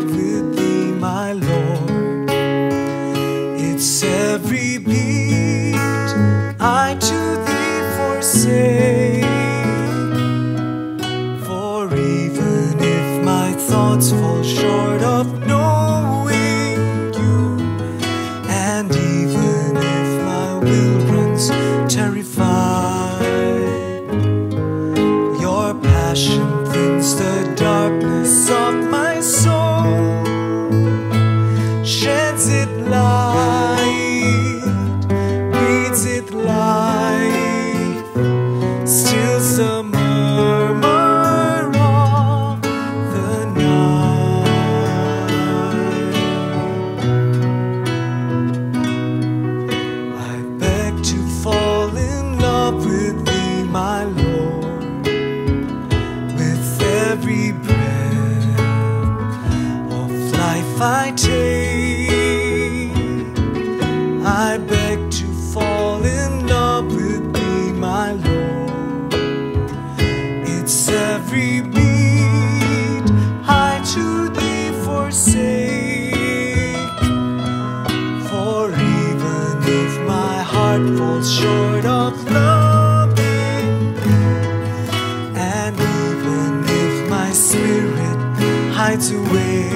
love with thee, my Lord. It's every beat I to thee forsake. For even if my thoughts fall short of knowing you, and even if my will runs terrified, your passion thins the my Lord, with every breath of life I take. I beg to fall in love with thee, my Lord. It's every beat I to thee forsake. For even if my heart falls short spirit hides away,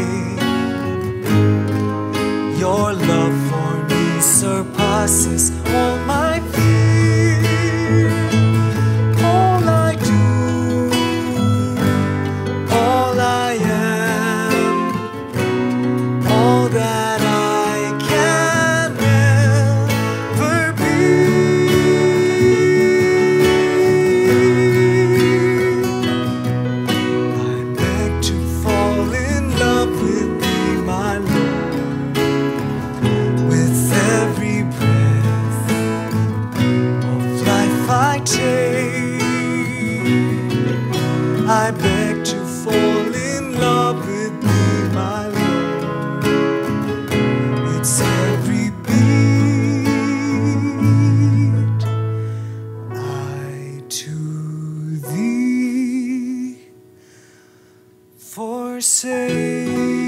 your love for me surpasses all my fear. I take. I beg to fall in love with thee, my Lord. It's every beat I to thee forsake.